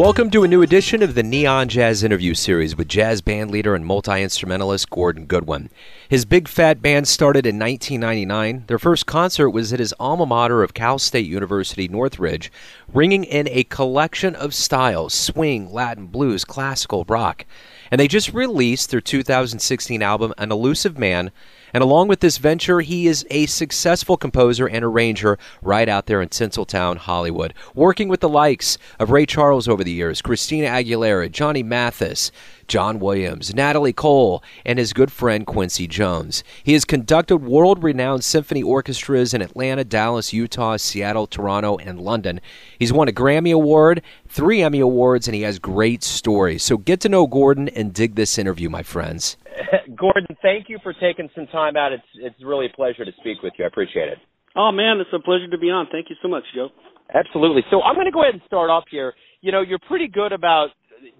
Welcome to a new edition of the Neon Jazz Interview Series with jazz band leader and multi instrumentalist Gordon Goodwin. His Big Phat Band started in 1999. Their first concert was at his alma mater of Cal State University Northridge, bringing in a collection of styles swing, Latin, blues, classical, rock. And they just released their 2016 album, An Elusive Man and along with this venture, he is a successful composer and arranger right out there in Tinseltown, Hollywood, working with the likes of Ray Charles over the years, Christina Aguilera, Johnny Mathis, John Williams, Natalie Cole, and his good friend Quincy Jones. He has conducted world renowned symphony orchestras in Atlanta, Dallas, Utah, Seattle, Toronto, and London. He's won a Grammy Award, three Emmy Awards, and he has great stories. So get to know Gordon and dig this interview, my friends. Gordon, thank you for taking some time out. It's it's really a pleasure to speak with you. I appreciate it. Oh man, it's a pleasure to be on. Thank you so much, Joe. Absolutely. So I'm going to go ahead and start off here. You know, you're pretty good about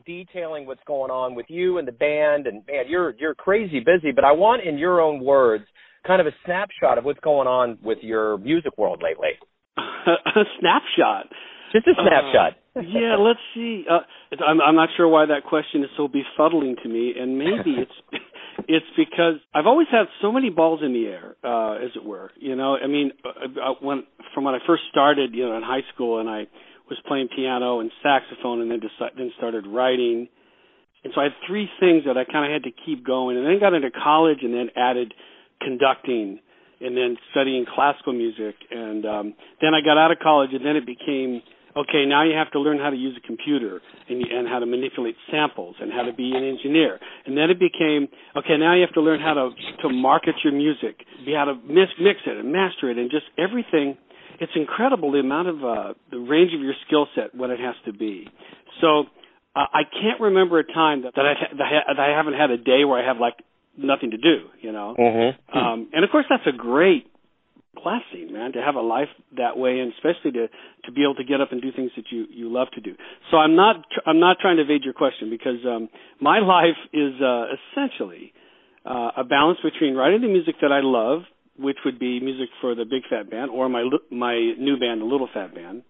detailing what's going on with you and the band, and man, you're you're crazy busy. But I want, in your own words, kind of a snapshot of what's going on with your music world lately. a snapshot. Just a snapshot. Uh, yeah, let's see. Uh, I'm, I'm not sure why that question is so befuddling to me, and maybe it's it's because I've always had so many balls in the air, uh, as it were. You know, I mean, uh, uh, when from when I first started, you know, in high school, and I was playing piano and saxophone, and then decided, then started writing. And so I had three things that I kind of had to keep going, and then got into college, and then added conducting, and then studying classical music, and um, then I got out of college, and then it became okay, now you have to learn how to use a computer and, and how to manipulate samples and how to be an engineer. And then it became, okay, now you have to learn how to, to market your music, be how to mix, mix it and master it and just everything. It's incredible the amount of, uh, the range of your skill set, what it has to be. So, uh, I can't remember a time that, that, I, that I haven't had a day where I have like nothing to do, you know. Mm-hmm. Um, and of course, that's a great blessing, man, to have a life that way, and especially to to be able to get up and do things that you you love to do. So I'm not I'm not trying to evade your question because um, my life is uh, essentially uh, a balance between writing the music that I love, which would be music for the Big Phat Band or my my new band, the Little Phat Band,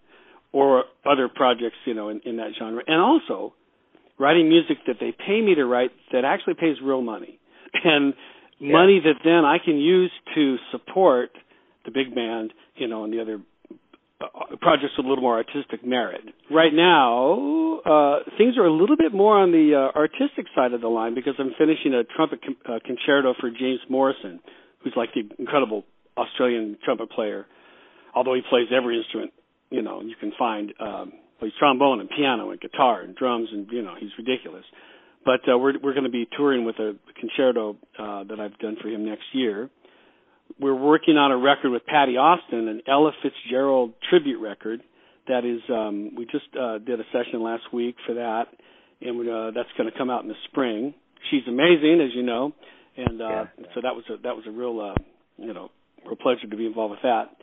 or other projects, you know, in, in that genre, and also writing music that they pay me to write that actually pays real money and yeah. money that then I can use to support the big band, you know, and the other uh, projects with a little more artistic merit. Right now, uh, things are a little bit more on the uh, artistic side of the line because I'm finishing a trumpet con- uh, concerto for James Morrison, who's like the incredible Australian trumpet player. Although he plays every instrument, you know, you can find. Um, plays trombone and piano and guitar and drums and you know he's ridiculous. But uh, we're we're going to be touring with a concerto uh, that I've done for him next year we're working on a record with Patti Austin, an Ella Fitzgerald tribute record. That is, um, we just uh, did a session last week for that, and uh, that's going to come out in the spring. She's amazing, as you know, and uh, yeah, so that was a that was a real uh, you know real pleasure to be involved with that.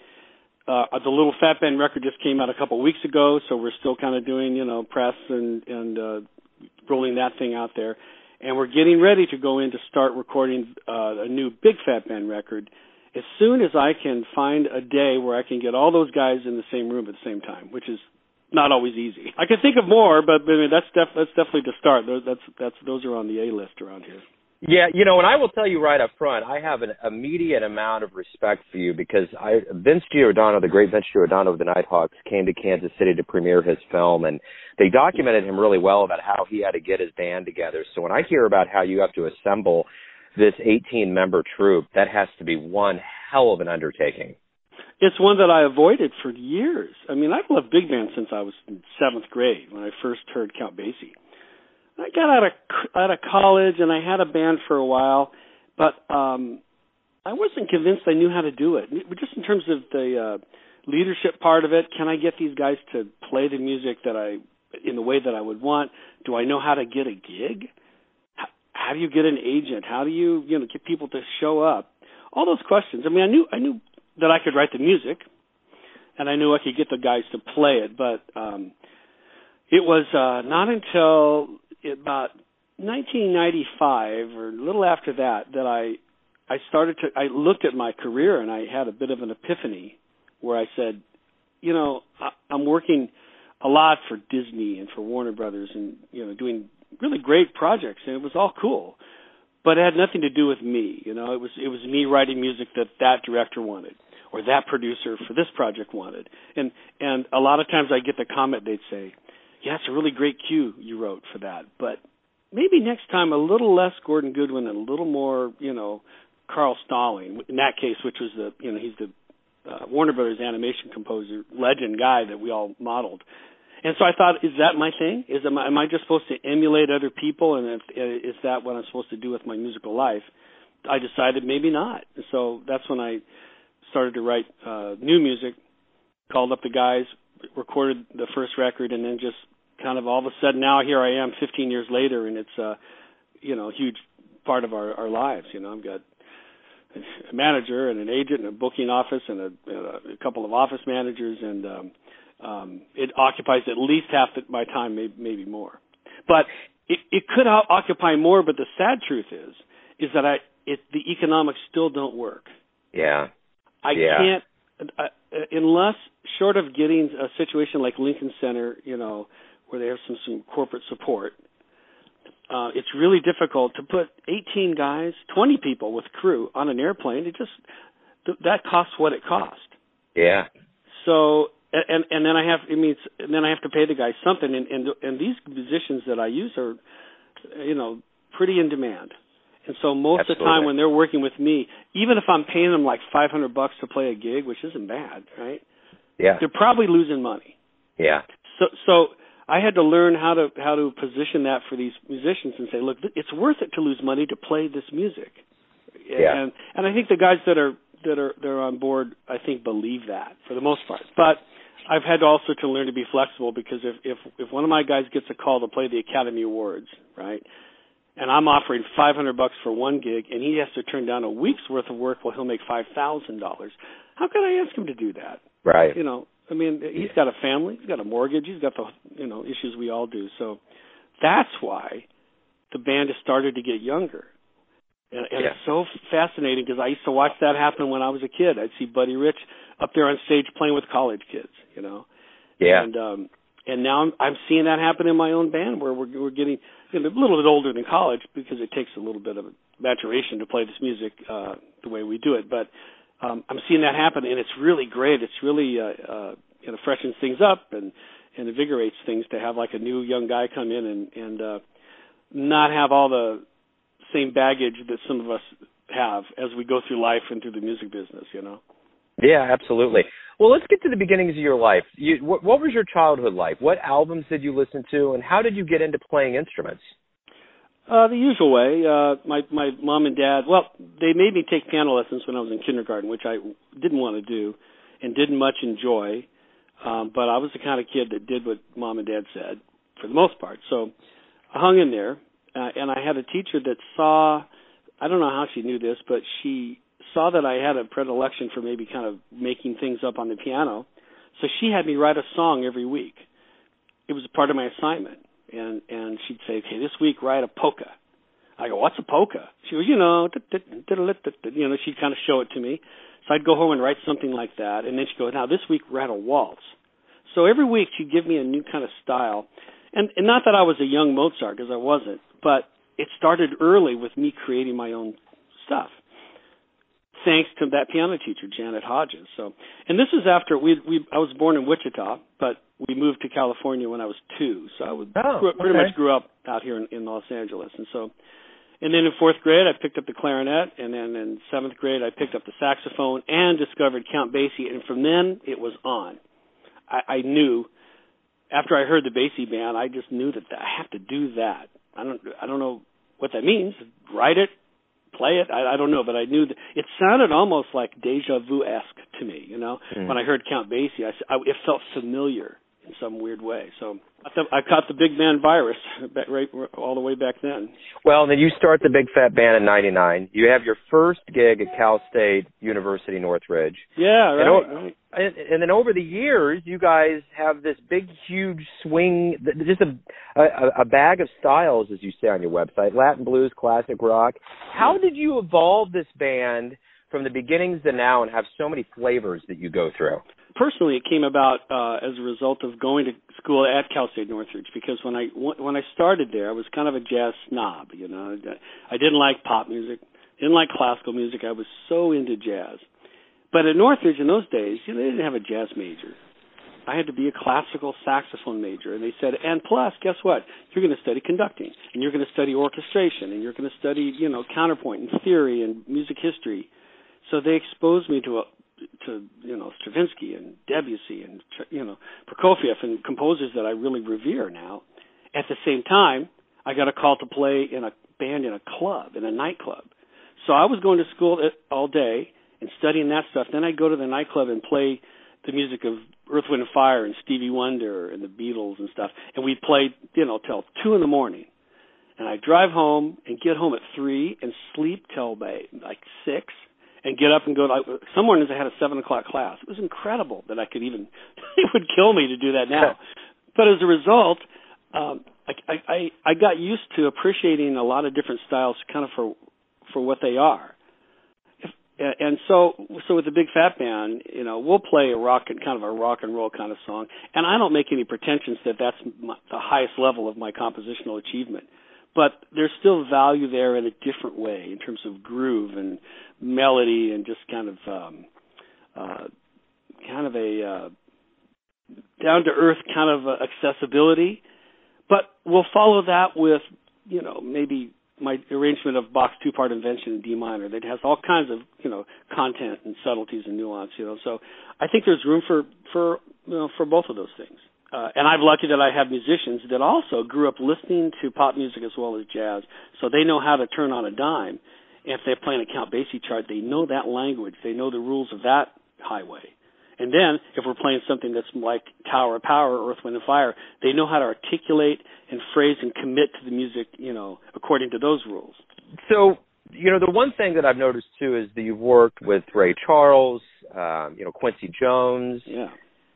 Uh, the Little Phat Band record just came out a couple of weeks ago, so we're still kind of doing you know press and and uh, rolling that thing out there, and we're getting ready to go in to start recording uh, a new Big Phat Band record as soon as I can find a day where I can get all those guys in the same room at the same time, which is not always easy. I can think of more, but I mean, that's def- that's definitely to start. That's that's those are on the A list around here. Yeah, you know, and I will tell you right up front, I have an immediate amount of respect for you because I Vince Giordano, the great Vince Giordano of the Nighthawks, came to Kansas City to premiere his film, and they documented him really well about how he had to get his band together. So when I hear about how you have to assemble this 18 member troop, that has to be one hell of an undertaking. It's one that I avoided for years. I mean, I've loved big band since I was in seventh grade when I first heard Count Basie. I got out of out of college and I had a band for a while, but um I wasn't convinced I knew how to do it. Just in terms of the uh leadership part of it, can I get these guys to play the music that I in the way that I would want? Do I know how to get a gig? how do you get an agent? How do you you know get people to show up? All those questions. I mean, I knew I knew that I could write the music, and I knew I could get the guys to play it, but um, it was uh, not until about 1995 or a little after that that I I started to I looked at my career and I had a bit of an epiphany where I said, you know, I, I'm working a lot for Disney and for Warner Brothers, and you know, doing really great projects, and it was all cool. But it had nothing to do with me. You know, it was it was me writing music that that director wanted or that producer for this project wanted. And and a lot of times I get the comment they'd say, "Yeah, it's a really great cue you wrote for that, but maybe next time a little less Gordon Goodwin and a little more, you know, Carl Stalling. In that case, which was the you know he's the uh, Warner Brothers animation composer legend guy that we all modeled. And so I thought, is that my thing? Is am I, am I just supposed to emulate other people, and if, is that what I'm supposed to do with my musical life? I decided maybe not. So that's when I started to write uh, new music. Called up the guys, recorded the first record, and then just kind of all of a sudden now here I am 15 years later, and it's uh, you know a huge part of our, our lives. You know, I've got a manager and an agent and a booking office and a, a couple of office managers, and um, um, it occupies at least half the, my time, maybe, maybe more. But it, it could occupy more. But the sad truth is, is that I it, the economics still don't work. Yeah. I yeah. can't uh, unless short of getting a situation like Lincoln Center, you know, where they have some some corporate support uh, it's really difficult to put 18 guys, 20 people with crew on an airplane. It just th- that costs what it cost. Yeah. So and and then I have it means and then I have to pay the guys something and and and these musicians that I use are you know pretty in demand. And so most Absolutely. of the time when they're working with me, even if I'm paying them like 500 bucks to play a gig, which isn't bad, right? Yeah. They're probably losing money. Yeah. So so I had to learn how to how to position that for these musicians and say, look, it's worth it to lose money to play this music. Yeah. And and I think the guys that are that are that are on board, I think, believe that for the most part. But I've had to also to learn to be flexible because if if if one of my guys gets a call to play the Academy Awards, right? And I'm offering 500 bucks for one gig, and he has to turn down a week's worth of work while he'll make five thousand dollars. How can I ask him to do that? Right. You know, I mean, he's got a family, he's got a mortgage, he's got the you know issues we all do. So that's why the band has started to get younger, and, and yeah. it's so fascinating because I used to watch that happen when I was a kid. I'd see Buddy Rich up there on stage playing with college kids, you know. Yeah. And um, and now I'm I'm seeing that happen in my own band where we're we're getting you know, a little bit older than college because it takes a little bit of maturation to play this music uh, the way we do it, but um, I'm seeing that happen, and it's really great. It's really uh, uh, you know freshens things up and and invigorates things to have like a new young guy come in and and uh, not have all the same baggage that some of us have as we go through life and through the music business. You know. Yeah, absolutely. Well, let's get to the beginnings of your life. You, what, what was your childhood like? What albums did you listen to, and how did you get into playing instruments? Uh, the usual way. Uh, my my mom and dad. Well, they made me take piano lessons when I was in kindergarten, which I didn't want to do, and didn't much enjoy. Um, but I was the kind of kid that did what mom and dad said for the most part. So I hung in there, uh, and I had a teacher that saw. I don't know how she knew this, but she saw that I had a predilection for maybe kind of making things up on the piano. So she had me write a song every week. It was part of my assignment and and she'd say, "Okay, this week write a polka." I go, "What's a polka?" She goes, "You know, you know." She'd kind of show it to me, so I'd go home and write something like that, and then she'd go, "Now this week write a waltz." So every week she'd give me a new kind of style, and and not that I was a young Mozart because I wasn't, but it started early with me creating my own stuff thanks to that piano teacher, Janet Hodges. So, and this is after we we I was born in Wichita, but we moved to California when I was two. So I was oh, grew, pretty much grew up out here in, in Los Angeles, and so. And then in fourth grade, I picked up the clarinet, and then in seventh grade, I picked up the saxophone and discovered Count Basie. And from then, it was on. I, I knew after I heard the Basie band, I just knew that I have to do that. I don't, I don't know what that means. Write it, play it. I, I don't know, but I knew that it sounded almost like deja vu esque to me. You know, mm. when I heard Count Basie, I, I, it felt familiar in some weird way. So I, th- I caught the big band virus back, right all the way back then. Well, then you start the Big Phat Band in '99. You have your first gig at Cal State University Northridge. Yeah, right. And, o- right. and, and then over the years, you guys have this big, huge swing, just a, a a bag of styles, as you say on your website: Latin blues, classic rock. How did you evolve this band? From the beginnings to now, and have so many flavors that you go through. Personally, it came about uh, as a result of going to school at Cal State Northridge because when I when I started there, I was kind of a jazz snob. You know, I didn't like pop music, didn't like classical music. I was so into jazz. But at Northridge in those days, you know, they didn't have a jazz major. I had to be a classical saxophone major, and they said, and plus, guess what? You're going to study conducting, and you're going to study orchestration, and you're going to study, you know, counterpoint and theory and music history. So they exposed me to a, to you know Stravinsky and Debussy and you know Prokofiev and composers that I really revere now. At the same time, I got a call to play in a band in a club in a nightclub. So I was going to school all day and studying that stuff. Then I'd go to the nightclub and play the music of Earth, Wind and Fire and Stevie Wonder and the Beatles and stuff. And we'd play, you know, till two in the morning. And I'd drive home and get home at three and sleep till like six and get up and go. Like, some mornings I had a seven o'clock class. It was incredible that I could even. it would kill me to do that now. but as a result, um, I, I I got used to appreciating a lot of different styles, kind of for for what they are. If, and so so with the big phat band, you know, we'll play a rock and kind of a rock and roll kind of song, and I don't make any pretensions that that's my, the highest level of my compositional achievement but there's still value there in a different way in terms of groove and melody and just kind of um uh kind of a uh down to earth kind of uh, accessibility. But we'll follow that with you know maybe my arrangement of Bach's two part invention in D minor that has all kinds of you know content and subtleties and nuance you know. So I think there's room for for you know for both of those things. Uh, and I'm lucky that I have musicians that also grew up listening to pop music as well as jazz, so they know how to turn on a dime. If they're playing a Count Basie chart, they know that language. They know the rules of that highway. And then, if we're playing something that's like Tower of Power, Earth, Wind, and Fire, they know how to articulate and phrase and commit to the music, you know, according to those rules. So, you know, the one thing that I've noticed too is that you've worked with Ray Charles, um, you know, Quincy Jones. Yeah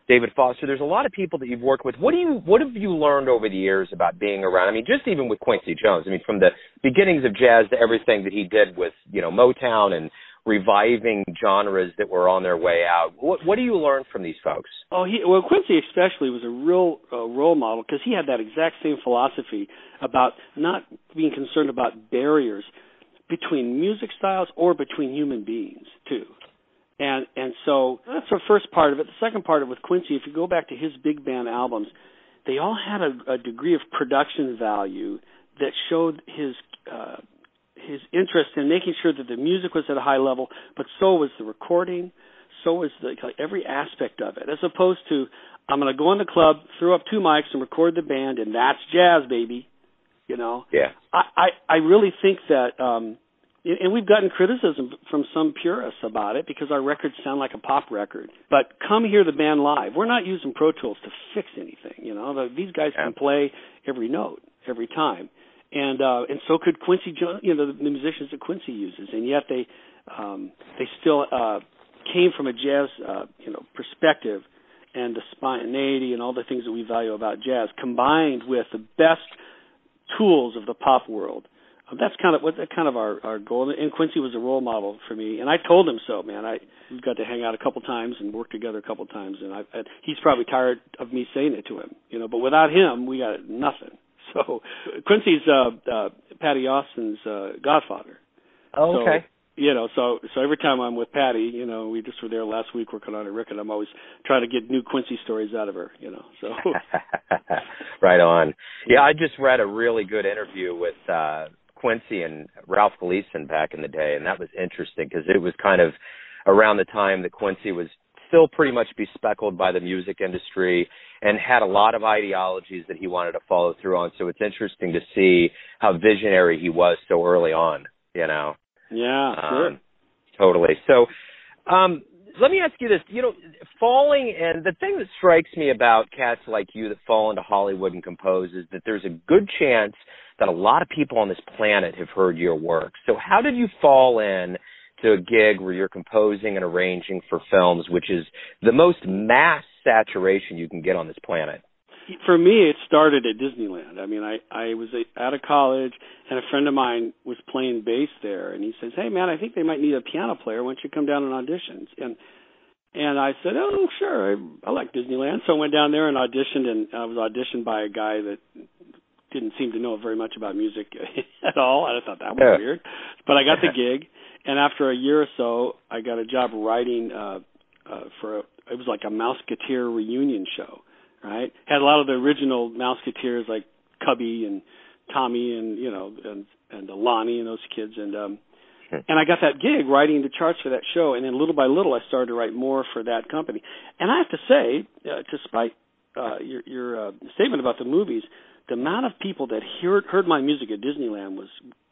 David Foster. There's a lot of people that you've worked with. What do you what have you learned over the years about being around? I mean, just even with Quincy Jones. I mean, from the beginnings of jazz to everything that he did with you know Motown and reviving genres that were on their way out. What what do you learn from these folks? Oh, he well Quincy especially was a real uh, role model because he had that exact same philosophy about not being concerned about barriers between music styles or between human beings too. And and so that's the first part of it. The second part of it with Quincy, if you go back to his big band albums, they all had a, a degree of production value that showed his uh, his interest in making sure that the music was at a high level, but so was the recording, so was the like, every aspect of it. As opposed to I'm going to go in the club, throw up two mics, and record the band, and that's jazz, baby. You know. Yeah. I I, I really think that. um and we've gotten criticism from some purists about it because our records sound like a pop record. But come hear the band live. We're not using Pro Tools to fix anything. You know, these guys can play every note every time, and uh, and so could Quincy. You know, the, the musicians that Quincy uses, and yet they um, they still uh, came from a jazz uh, you know perspective and the spontaneity and all the things that we value about jazz, combined with the best tools of the pop world that's kind of what kind of our our goal. And Quincy was a role model for me, and I told him so. Man, I we got to hang out a couple times and work together a couple times, and I, I he's probably tired of me saying it to him, you know. But without him, we got nothing. So Quincy's uh, uh, Patti Austin's uh, godfather. Oh, okay. So, you know, so so every time I'm with Patti, you know, we just were there last week working on a record. I'm always trying to get new Quincy stories out of her, you know. So right on. Yeah, I just read a really good interview with uh Quincy and Ralph Gleason back in the day, and that was interesting because it was kind of around the time that Quincy was still pretty much bespeckled by the music industry and had a lot of ideologies that he wanted to follow through on. So it's interesting to see how visionary he was so early on, you know. Yeah, um, sure. Totally. So um let me ask you this, you know, falling and the thing that strikes me about cats like you that fall into Hollywood and compose is that there's a good chance that a lot of people on this planet have heard your work. So how did you fall in to a gig where you're composing and arranging for films, which is the most mass saturation you can get on this planet? For me, it started at Disneyland. I mean, I I was out of college, and a friend of mine was playing bass there, and he says, "Hey, man, I think they might need a piano player. Why don't you come down and auditions?" And And I said, "Oh, sure, I, I like Disneyland." So I went down there and auditioned, and I was auditioned by a guy that didn't seem to know very much about music at all. I thought that was yeah. weird, but I got the gig. And after a year or so, I got a job writing uh, uh, for a, it was like a Mouseketeer reunion show, right? Had a lot of the original Mouseketeers like Cubby and Tommy and you know and and Lonnie and those kids and um and I got that gig writing the charts for that show and then little by little I started to write more for that company. And I have to say, uh, despite uh, your your uh, statement about the movies, the amount of people that heard heard my music at Disneyland was,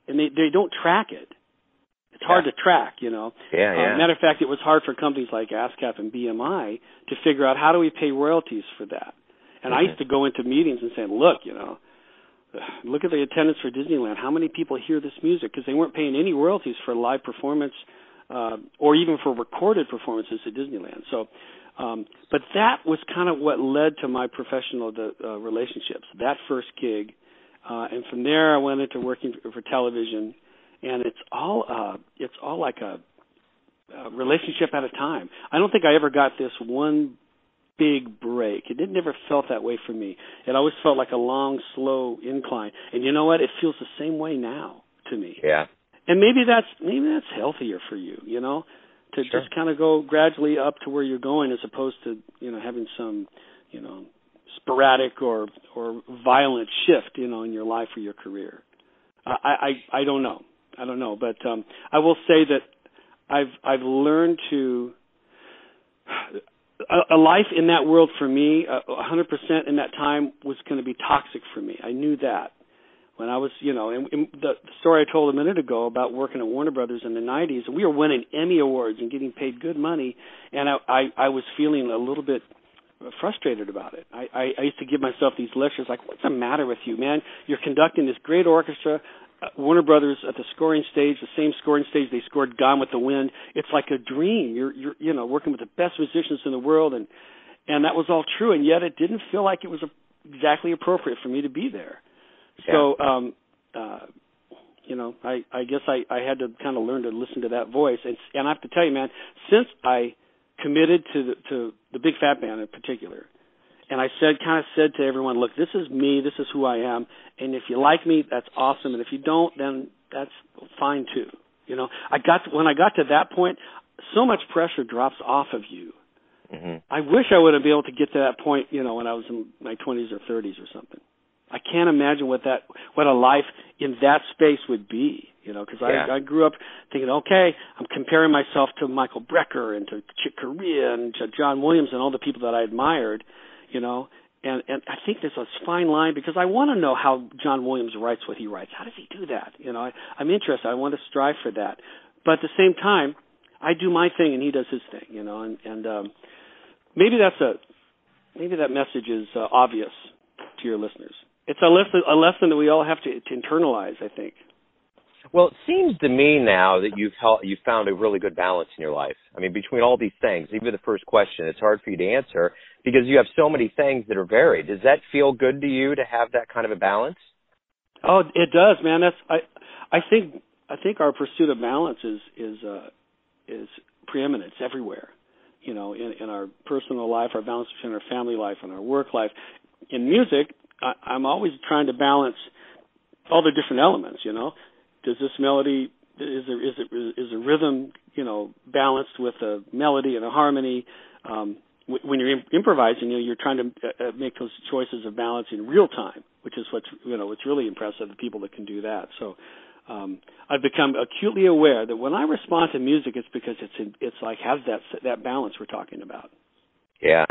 and they they don't track it. It's hard yeah. to track, you know. Yeah, yeah. Uh, matter of fact, it was hard for companies like ASCAP and BMI to figure out how do we pay royalties for that. And mm-hmm. I used to go into meetings and say, look, you know, look at the attendance for Disneyland. How many people hear this music? Because they weren't paying any royalties for live performance uh, or even for recorded performances at Disneyland. So um, but that was kind of what led to my professional uh, relationships. That first gig, uh, and from there I went into working for television, and it's all uh, it's all like a, a relationship at a time. I don't think I ever got this one big break. It didn't never felt that way for me. It always felt like a long, slow incline. And you know what? It feels the same way now to me. Yeah. And maybe that's maybe that's healthier for you, you know to sure. just kind of go gradually up to where you're going as opposed to you know having some you know sporadic or or violent shift you know in your life or your career i i i don't know i don't know but um i will say that i've i've learned to a, a life in that world for me hundred percent in that time was going to be toxic for me i knew that when I was, you know, and, and the story I told a minute ago about working at Warner Brothers in the '90s, we were winning Emmy awards and getting paid good money, and I I, I was feeling a little bit frustrated about it. I, I I used to give myself these lectures like, "What's the matter with you, man? You're conducting this great orchestra." Uh, Warner Brothers at the scoring stage, the same scoring stage they scored Gone with the Wind. It's like a dream. You're you're you know working with the best musicians in the world, and and that was all true, and yet it didn't feel like it was a, exactly appropriate for me to be there. So, um, uh, you know, I, I guess I, I had to kind of learn to listen to that voice. And, and I have to tell you, man, since I committed to the, to the Big Phat Band in particular, and I said, kind of said to everyone, look, this is me, this is who I am, and if you like me, that's awesome, and if you don't, then that's fine too. You know, I got to, when I got to that point, so much pressure drops off of you. Mm-hmm. I wish I would have been able to get to that point, you know, when I was in my 20s or 30s or something. I can't imagine what that what a life in that space would be. You know, because yeah. I, I grew up thinking, okay, I'm comparing myself to Michael Brecker and to Chick Corea and to John Williams and all the people that I admired. You know, and and I think there's a fine line because I want to know how John Williams writes what he writes. How does he do that? You know, I, I'm interested. I want to strive for that, but at the same time, I do my thing and he does his thing. You know, and and um, maybe that's a maybe that message is uh, obvious to your listeners it's a lesson a lesson that we all have to, to internalize. I think. Well, it seems to me now that you've you've found a really good balance in your life. I mean, between all these things, even the first question, it's hard for you to answer because you have so many things that are varied. Does that feel good to you to have that kind of a balance? Oh, it does, man. That's I I think I think our pursuit of balance is is uh is preeminent. It's everywhere. You know, in, in our personal life, our balance between our family life and our work life. In music, I, I'm always trying to balance all the different elements. You know, does this melody is there is it is a rhythm you know balanced with a melody and a harmony? Um, when you're improvising, you know, you're trying to uh, uh, make those choices of balance in real time, which is what's you know what's really impressive. The people that can do that. So um, I've become acutely aware that when I respond to music, it's because it's in, it's like has that that balance we're talking about. Yeah,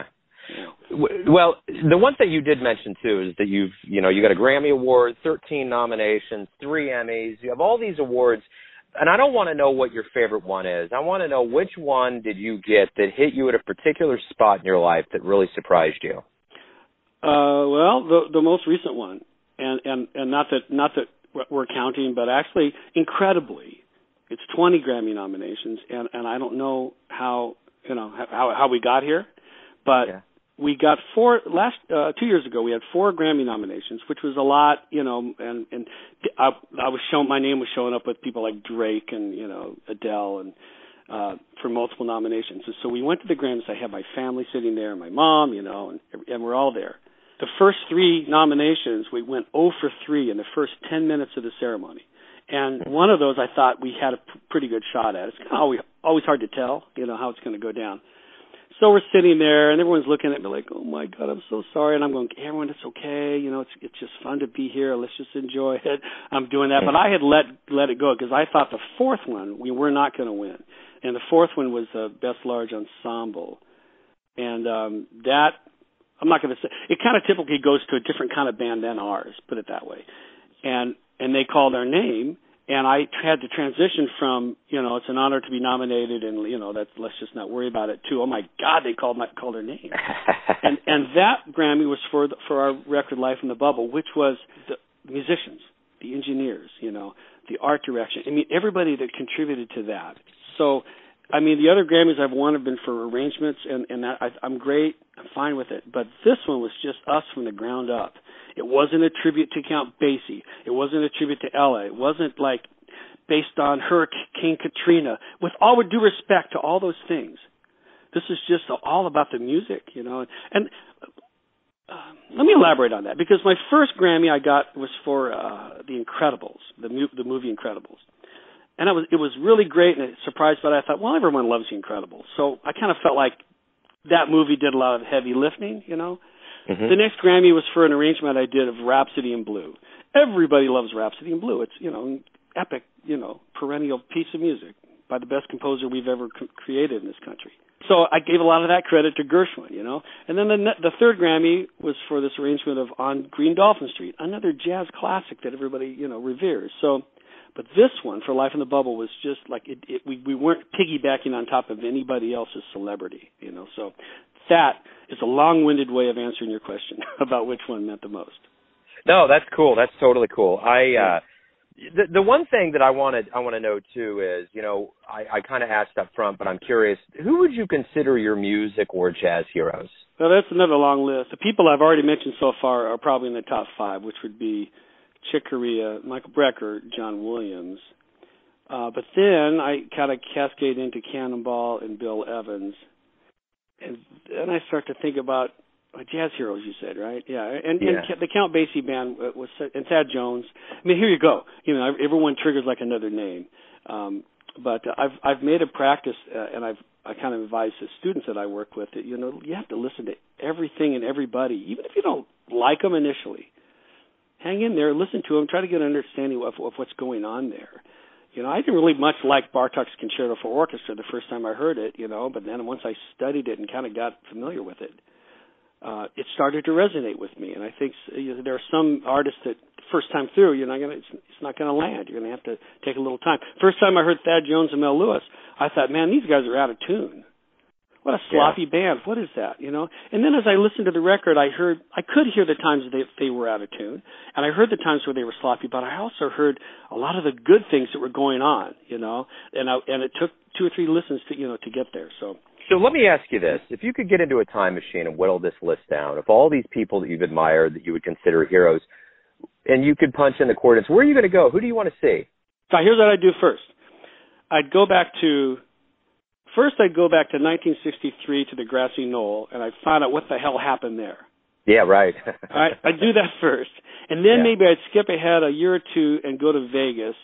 well, the one thing you did mention too is that you've, you know, you got a Grammy Award, 13 nominations, three Emmys. You have all these awards, and I don't want to know what your favorite one is. I want to know which one did you get that hit you at a particular spot in your life that really surprised you. Uh, well, the the most recent one, and and and not that not that we're counting, but actually, incredibly, it's 20 Grammy nominations, and and I don't know how you know how how we got here, but yeah we got four last uh, two years ago. We had four Grammy nominations, which was a lot, you know. And and I, I was shown my name was showing up with people like Drake and you know Adele and uh, for multiple nominations. And so we went to the Grammys. I had my family sitting there, my mom, you know, and, and we're all there. The first three nominations, we went 0 for 3 in the first 10 minutes of the ceremony. And one of those I thought we had a p- pretty good shot at. It's always, always hard to tell, you know, how it's going to go down. So we're sitting there, and everyone's looking at me like, "Oh my God, I'm so sorry." And I'm going, "Everyone, it's okay. You know, it's it's just fun to be here. Let's just enjoy it." I'm doing that, but I had let let it go because I thought the fourth one we were not going to win, and the fourth one was the best large ensemble, and um that I'm not going to say it. Kind of typically goes to a different kind of band than ours, put it that way, and and they called our name and I had to transition from you know it's an honor to be nominated and you know that's let's just not worry about it to oh my god they called my called her name. And and that Grammy was for the, for our record Life in the Bubble which was the musicians the engineers you know the art direction. I mean everybody that contributed to that. So I mean the other Grammys I've won have been for arrangements and and that I, I'm great I'm fine with it. But this one was just us from the ground up it wasn't a tribute to Count Basie. It wasn't a tribute to Ella. It wasn't like based on Hurricane Katrina. With all due respect to all those things, this is just all about the music, you know. And uh, let me elaborate on that because my first Grammy I got was for uh, The Incredibles, the mu- the movie Incredibles. And it was it was really great and it surprised, but I thought, well, everyone loves The Incredibles, so I kind of felt like that movie did a lot of heavy lifting, you know. Mm-hmm. The next Grammy was for an arrangement I did of Rhapsody in Blue. Everybody loves Rhapsody in Blue. It's you know epic, you know, perennial piece of music by the best composer we've ever c- created in this country. So I gave a lot of that credit to Gershwin, you know. And then the the third Grammy was for this arrangement of On Green Dolphin Street, another jazz classic that everybody, you know, reveres. So but this one for Life in the Bubble was just like it, it we we weren't piggybacking on top of anybody else's celebrity, you know. So that is a long-winded way of answering your question about which one meant the most. No, that's cool. That's totally cool. I uh the the one thing that I wanted I want to know too is, you know, I, I kind of asked up front, but I'm curious, who would you consider your music or jazz heroes? Well, that's another long list. The people I've already mentioned so far are probably in the top five, which would be Chick Corea, Michael Brecker, John Williams. Uh, but then I kind of cascade into Cannonball and Bill Evans and then I start to think about uh, jazz heroes. You said right? Yeah, and, yeah. and the Count Basie band was and Thad Jones. I mean, here you go. You know, everyone triggers like another name. Um, but I've I've made a practice, uh, and I've I kind of advise the students that I work with that you know you have to listen to everything and everybody, even if you don't like them initially. Hang in there, listen to him, try to get an understanding of, of what's going on there you know, I didn't really much like Bartok's Concerto for Orchestra the first time I heard it, you know, but then once I studied it and kind of got familiar with it, uh, it started to resonate with me. And I think you know, there are some artists that first time through, you're not gonna, it's, it's not gonna land. You're gonna have to take a little time. First time I heard Thad Jones and Mel Lewis, I thought, man, these guys are out of tune. What a sloppy yeah. band. What is that? You know? And then as I listened to the record, I heard I could hear the times that they they were out of tune, and I heard the times where they were sloppy. But I also heard a lot of the good things that were going on. You know, and I and it took two or three listens to you know to get there. So. So let me ask you this: If you could get into a time machine and whittle this list down, of all these people that you've admired that you would consider heroes, and you could punch in the coordinates, where are you going to go? Who do you want to see? So here's what I'd do first. I'd go back to First, I'd go back to 1963 to the grassy knoll, and I'd find out what the hell happened there. Yeah, right. Right, I'd do that first, and then yeah. maybe I'd skip ahead a year or two and go to Vegas,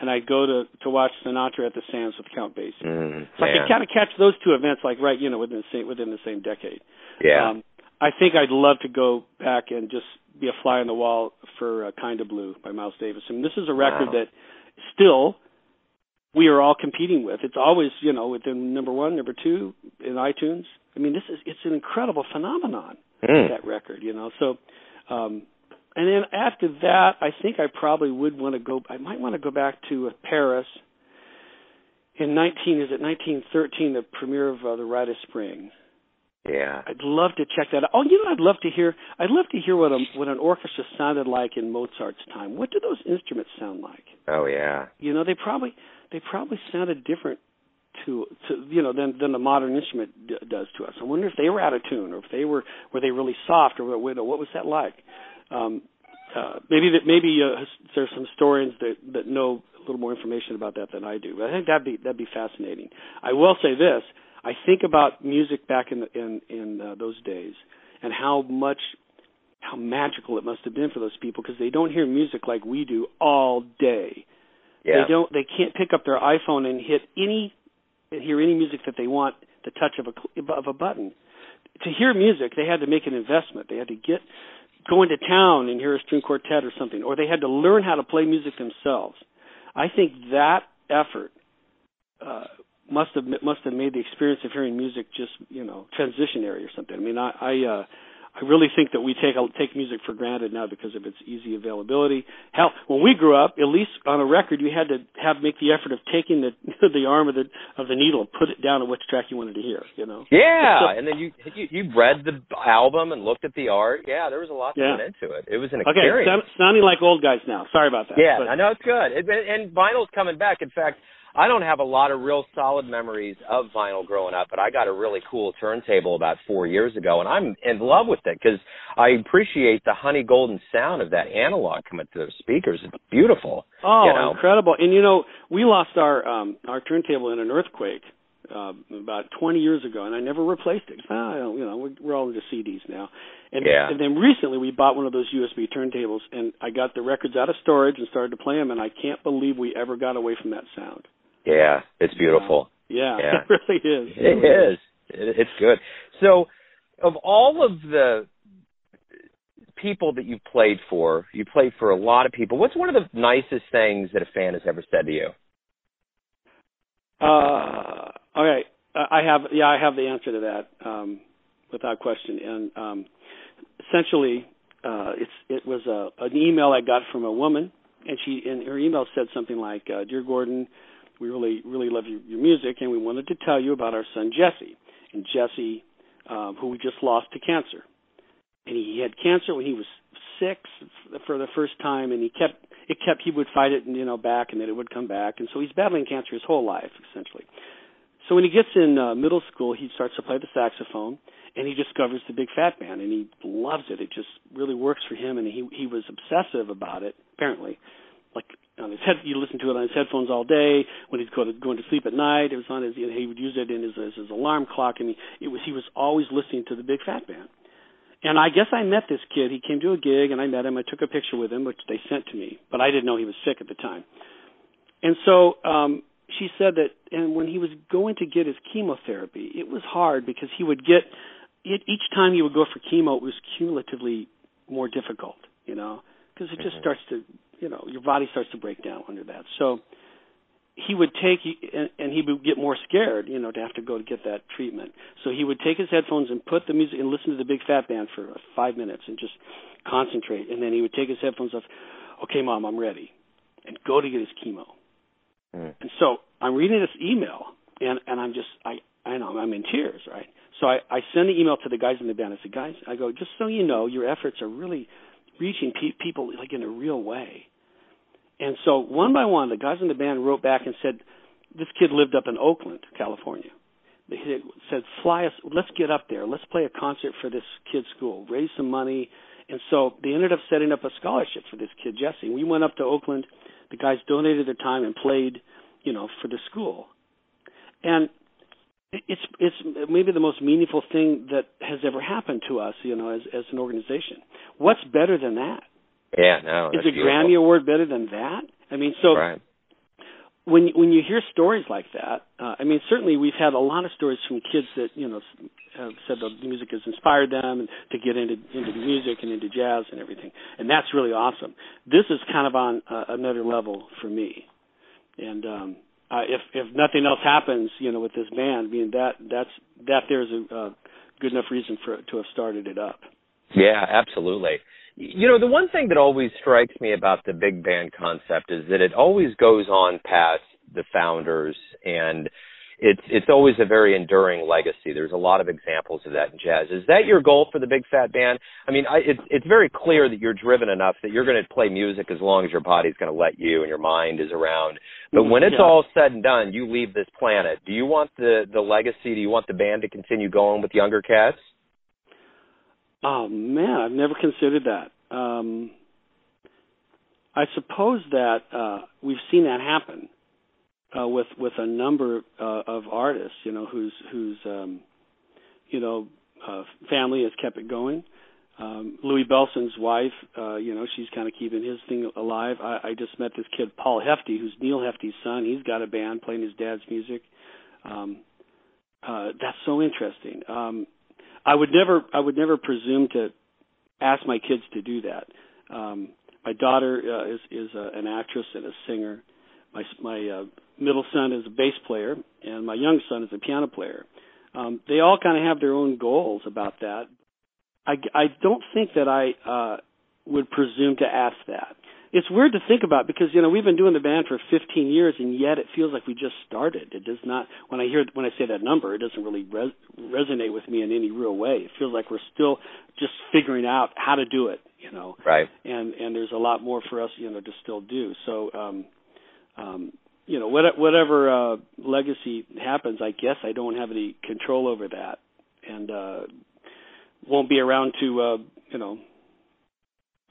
and I'd go to to watch Sinatra at the Sands with Count Basie. Mm, so I could kind of catch those two events, like right, you know, within the same within the same decade. Yeah. Um, I think I'd love to go back and just be a fly on the wall for uh, "Kind of Blue" by Miles Davis. I mean, this is a record wow. that still we are all competing with. It's always, you know, within number one, number two in iTunes. I mean, this is it's an incredible phenomenon. Mm. That record, you know. So, um, and then after that, I think I probably would want to go. I might want to go back to uh, Paris in 19. Is it 1913? The premiere of uh, The Rite of Spring. Yeah. I'd love to check that out. Oh, you know, I'd love to hear. I'd love to hear what a what an orchestra sounded like in Mozart's time. What do those instruments sound like? Oh yeah. You know, they probably they probably sounded different to to you know than than the modern instrument d- does to us. I wonder if they were out of tune or if they were were they really soft or what what was that like? Um, uh, maybe that maybe uh, there's some historians that that know a little more information about that than I do. But I think that'd be that'd be fascinating. I will say this: I think about music back in the, in in uh, those days and how much how magical it must have been for those people because they don't hear music like we do all day. Yeah. They don't. They can't pick up their iPhone and hit any hear any music that they want the touch of a of a button. To hear music, they had to make an investment. They had to get go into town and hear a string quartet or something, or they had to learn how to play music themselves. I think that effort uh, must have must have made the experience of hearing music just you know transitionary or something. I mean, I I, uh, I really think that we take take music for granted now because of its easy availability. Hell, when we grew up, at least on a record, you had to have make the effort of taking the the arm of the of the needle and put it down on which track you wanted to hear. You know. Yeah, and then you, you you read the album and looked at the art. Yeah, there was a lot yeah. went into it. It was an okay, experience. Okay, sounding like old guys now. Sorry about that. Yeah, but. I know it's good. It, and vinyl's coming back. In fact. I don't have a lot of real solid memories of vinyl growing up, but I got a really cool turntable about four years ago, and I'm in love with it because I appreciate the honey golden sound of that analog coming through the speakers. It's beautiful. Oh, you know? incredible! And you know, we lost our um our turntable in an earthquake uh, about 20 years ago, and I never replaced it. Ah, you know, we're, we're all into CDs now. And, yeah. and then recently we bought one of those USB turntables, and I got the records out of storage and started to play them, and I can't believe we ever got away from that sound. Yeah, it's beautiful. Yeah, yeah. it really is. It, it really is. is. It's good. So, of all of the people that you've played for, you played for a lot of people. What's one of the nicest things that a fan has ever said to you? Uh, okay, I have yeah, I have the answer to that um, without question. And um, essentially, uh, it's it was a, an email I got from a woman, and she in her email said something like, uh, "Dear Gordon, we really really love your, your music, and we wanted to tell you about our son Jesse. And Jesse, um, who we just lost to cancer, and he had cancer when he was six for the first time, and he kept it kept he would fight it you know back, and then it would come back, and so he's battling cancer his whole life essentially. So when he gets in uh, middle school, he starts to play the saxophone, and he discovers the Big Phat Band, and he loves it. It just really works for him, and he he was obsessive about it apparently like on his head. You listen to it on his headphones all day. When he's going to, going to sleep at night, it was on his. You know, he would use it in his, as his alarm clock. I mean, it was he was always listening to the Big Phat Band. And I guess I met this kid. He came to a gig, and I met him. I took a picture with him, which they sent to me, but I didn't know he was sick at the time. And so um, she said that, and when he was going to get his chemotherapy, it was hard because he would get it, each time he would go for chemo, it was cumulatively more difficult, you know, because it just Mhm. starts to your body starts to break down under that. So he would take and, and he would get more scared, you know, to have to go to get that treatment. So he would take his headphones and put the music and listen to the Big Phat Band for five minutes and just concentrate. And then he would take his headphones off. Okay, mom, I'm ready, and go to get his chemo. Mm. And so I'm reading this email, and and I'm just I I know I'm in tears, right? So I I send the email to the guys in the band. I said, guys, I go just so you know, your efforts are really reaching pe- people like in a real way. And so one by one, the guys in the band wrote back and said, this kid lived up in Oakland, California. They said, fly us, let's get up there. Let's play a concert for this kid's school, raise some money. And so they ended up setting up a scholarship for this kid, Jesse. We went up to Oakland. The guys donated their time and played, you know, for the school. And it's it's maybe the most meaningful thing that has ever happened to us, you know, as as an organization. What's better than that? Yeah, no. Is a beautiful. Grammy award better than that? I mean, so right. when when you hear stories like that, uh, I mean, certainly we've had a lot of stories from kids that you know have said the music has inspired them and to get into into music and into jazz and everything, and that's really awesome. This is kind of on uh, another level for me, and um, uh, if if nothing else happens, you know, with this band, I mean that that's that there's a uh, good enough reason for to have started it up. Yeah, absolutely. You know, the one thing that always strikes me about the big band concept is that it always goes on past the founders and it's it's always a very enduring legacy. There's a lot of examples of that in jazz. Is that your goal for the Big Phat Band? I mean, I, it's it's very clear that you're driven enough that you're going to play music as long as your body's going to let you and your mind is around. But when it's Yeah. all said and done, you leave this planet. Do you want the the legacy? Do you want the band to continue going with younger cats? Oh man, I've never considered that. Um, I suppose that uh, we've seen that happen uh, with with a number uh, of artists, you know, whose whose um, you know uh, family has kept it going. Um, Louis Bellson's wife, uh, you know, she's kind of keeping his thing alive. I, I just met this kid Paul Hefti, who's Neal Hefti's son. He's got a band playing his dad's music. Um, uh, that's so interesting. Um, I would never, I would never presume to ask my kids to do that. Um, my daughter uh, is is uh, an actress and a singer. My my uh, middle son is a bass player, and my young son is a piano player. Um, they all kind of have their own goals about that. I, I don't think that I uh, would presume to ask that. It's weird to think about because you know we've been doing the band for 15 years and yet it feels like we just started. It does not. When I hear when I say that number, it doesn't really res- resonate with me in any real way. It feels like we're still just figuring out how to do it. You know. Right. And and there's a lot more for us you know to still do. So um, um, you know, whatever uh, legacy happens, I guess I don't have any control over that, and uh, won't be around to uh, you know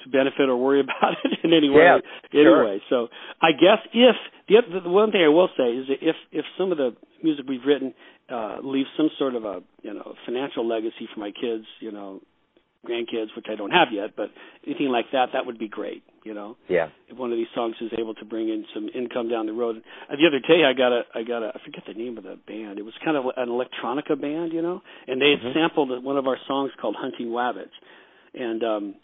to benefit or worry about it in any way. Yeah, anyway, sure. so I guess if the, other, the one thing I will say is that if if some of the music we've written uh, leaves some sort of a you know financial legacy for my kids, you know, grandkids, which I don't have yet, but anything like that, that would be great. You know, yeah. If one of these songs is able to bring in some income down the road. Uh, the other day, I got a, I got a, I forget the name of the band. It was kind of an electronica band, you know, and they had mm-hmm. sampled one of our songs called "Hunting Wabbits," and um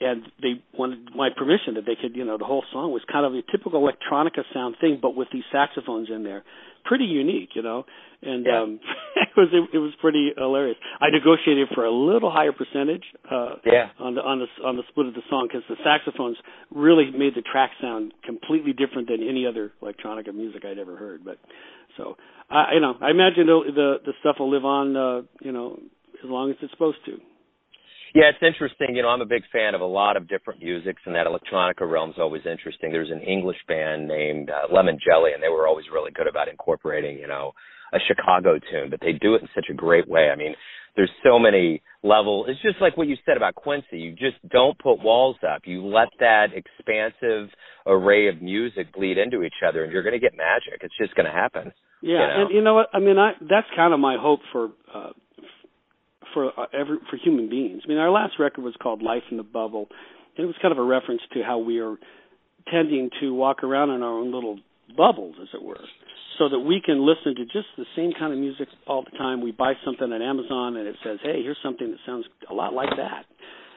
and they wanted my permission that they could, you know, the whole song was kind of a typical electronica sound thing, but with these saxophones in there, pretty unique, you know. And yeah. um it was it, it was pretty hilarious. I negotiated for a little higher percentage uh yeah. on the on the on the split of the song because the saxophones really made the track sound completely different than any other electronica music I'd ever heard. But so I you know I imagine the the, the stuff will live on uh you know as long as it's supposed to. Yeah, it's interesting. You know, I'm a big fan of a lot of different musics, and that electronica realm's always interesting. There's an English band named uh, Lemon Jelly, and they were always really good about incorporating, you know, a Chicago tune, but they do it in such a great way. I mean, there's so many levels. It's just like what you said about Quincy. You just don't put walls up. You let that expansive array of music bleed into each other, and you're going to get magic. It's just going to happen. Yeah, you know? and you know what? I mean, I that's kind of my hope for uh, for uh, every for human beings. I mean, our last record was called Life in the Bubble, and it was kind of a reference to how we are tending to walk around in our own little bubbles, as it were, so that we can listen to just the same kind of music all the time. We buy something on Amazon and it says, "Hey, here's something that sounds a lot like that."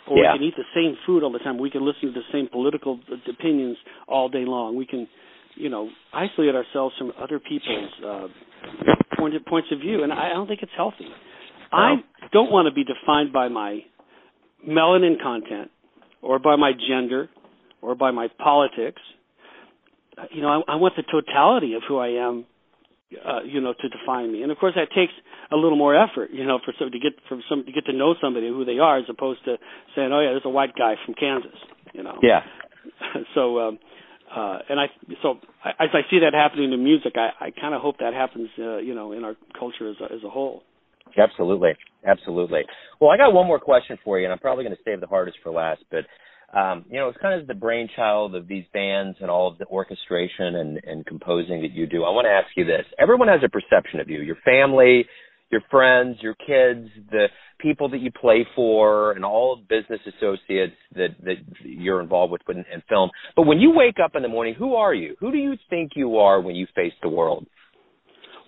Or yeah. we can eat the same food all the time. We can listen to the same political opinions all day long. We can, you know, isolate ourselves from other people's uh, point of, points of view, and I don't think it's healthy. I don't want to be defined by my melanin content or by my gender or by my politics. You know, I, I want the totality of who I am, uh, you know, to define me. And of course, that takes a little more effort, you know, for some to get from some to get to know somebody who they are, as opposed to saying, "Oh yeah, there's a white guy from Kansas," you know. Yeah. so, um, uh, and I so I, as I see that happening in music, I, I kind of hope that happens, uh, you know, in our culture as a, as a whole. Absolutely, absolutely. Well, I got one more question for you, and I'm probably going to save the hardest for last. But um, you know, it's kind of the brainchild of these bands and all of the orchestration and, and composing that you do. I want to ask you this: Everyone has a perception of you, your family, your friends, your kids, the people that you play for, and all business associates that that you're involved with in, in film. But when you wake up in the morning, who are you? Who do you think you are when you face the world?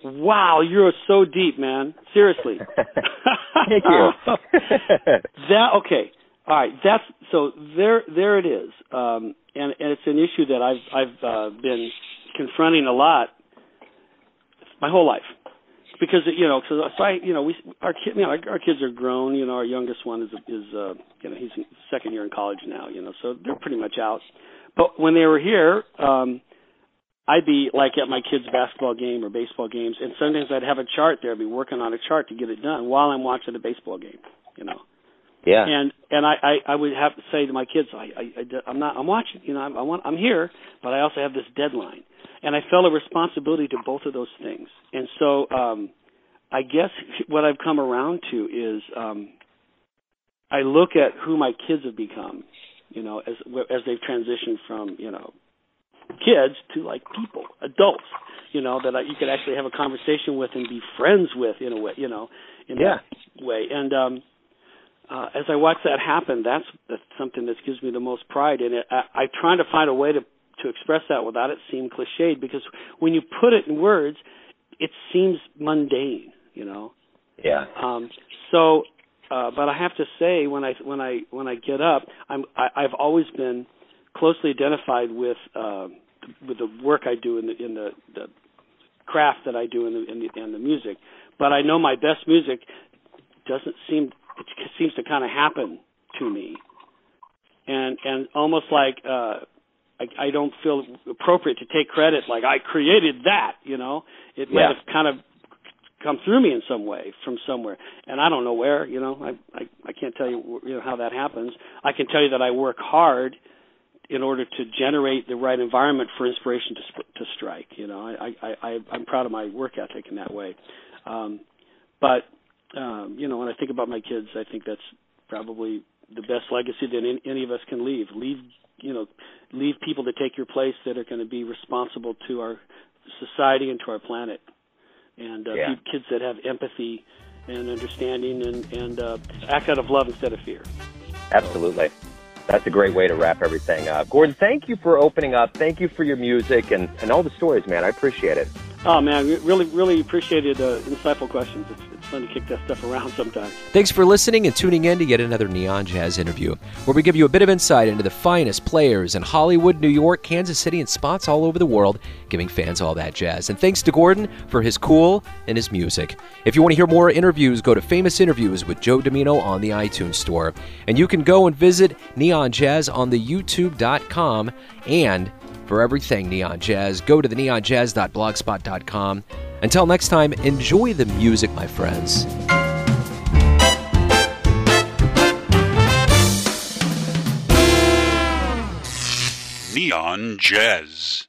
Wow, you're so deep, man. Seriously. Thank you. that okay. All right, that's so there there it is. Um and and it's an issue that I've I've uh, been confronting a lot my whole life. Because you know, cause so I, you know, we our kid, you know, our, our kids are grown. You know, our youngest one is is uh, you know, he's second year in college now. You know, so they're pretty much out. But when they were here, um, I'd be like at my kids' basketball game or baseball games, and sometimes I'd have a chart there. I'd be working on a chart to get it done while I'm watching a baseball game. You know. Yeah. And and I I, I would have to say to my kids, I, I, I I'm not I'm watching. You know, I'm I want, I'm here, but I also have this deadline, and I felt a responsibility to both of those things. And so, um, I guess what I've come around to is um, I look at who my kids have become, You know, as as they've transitioned from you know kids to like people, adults. You know that I, you could actually have a conversation with and be friends with in a way. You know, in yeah. that way. And um, uh, as I watch that happen, that's, that's something that gives me the most pride. And I, I'm trying to find a way to to express that without it seeming cliched because when you put it in words, it seems mundane. You know. Yeah. Um, so, uh, but I have to say, when I when I when I get up, I'm I, I've always been closely identified with uh, with the work I do in the in the, the craft that I do in the, in the in the music. But I know my best music doesn't seem it seems to kind of happen to me, and and almost like uh, I, I don't feel appropriate to take credit like I created that. You know, it Yeah. might have kind of come through me in some way from somewhere, and I don't know where. You know, I I, I can't tell you you know how that happens. I can tell you that I work hard in order to generate the right environment for inspiration to sp- to strike. You know, I I, I I'm proud of my work ethic in that way. Um, but um, you know, when I think about my kids, I think that's probably the best legacy that any, any of us can leave. Leave you know, leave people to take your place that are going to be responsible to our society and to our planet, and uh, Yeah. kids that have empathy and understanding and and uh, act out of love instead of fear. Absolutely. That's a great way to wrap everything up. Gordon, thank you for opening up. Thank you for your music and, and all the stories, man. I appreciate it. Oh man, really, really appreciated uh, insightful questions. It's fun to kick that stuff around sometimes. Thanks for listening and tuning in to yet another Neon Jazz interview, where we give you a bit of insight into the finest players in Hollywood, New York, Kansas City, and spots all over the world, giving fans all that jazz. And thanks to Gordon for his cool and his music. If you want to hear more interviews, go to Famous Interviews with Joe Dimino on the iTunes Store. And you can go and visit Neon Jazz on the YouTube.com. And for everything Neon Jazz, go to the neonjazz.blogspot.com. Until next time, enjoy the music, my friends. Neon Jazz.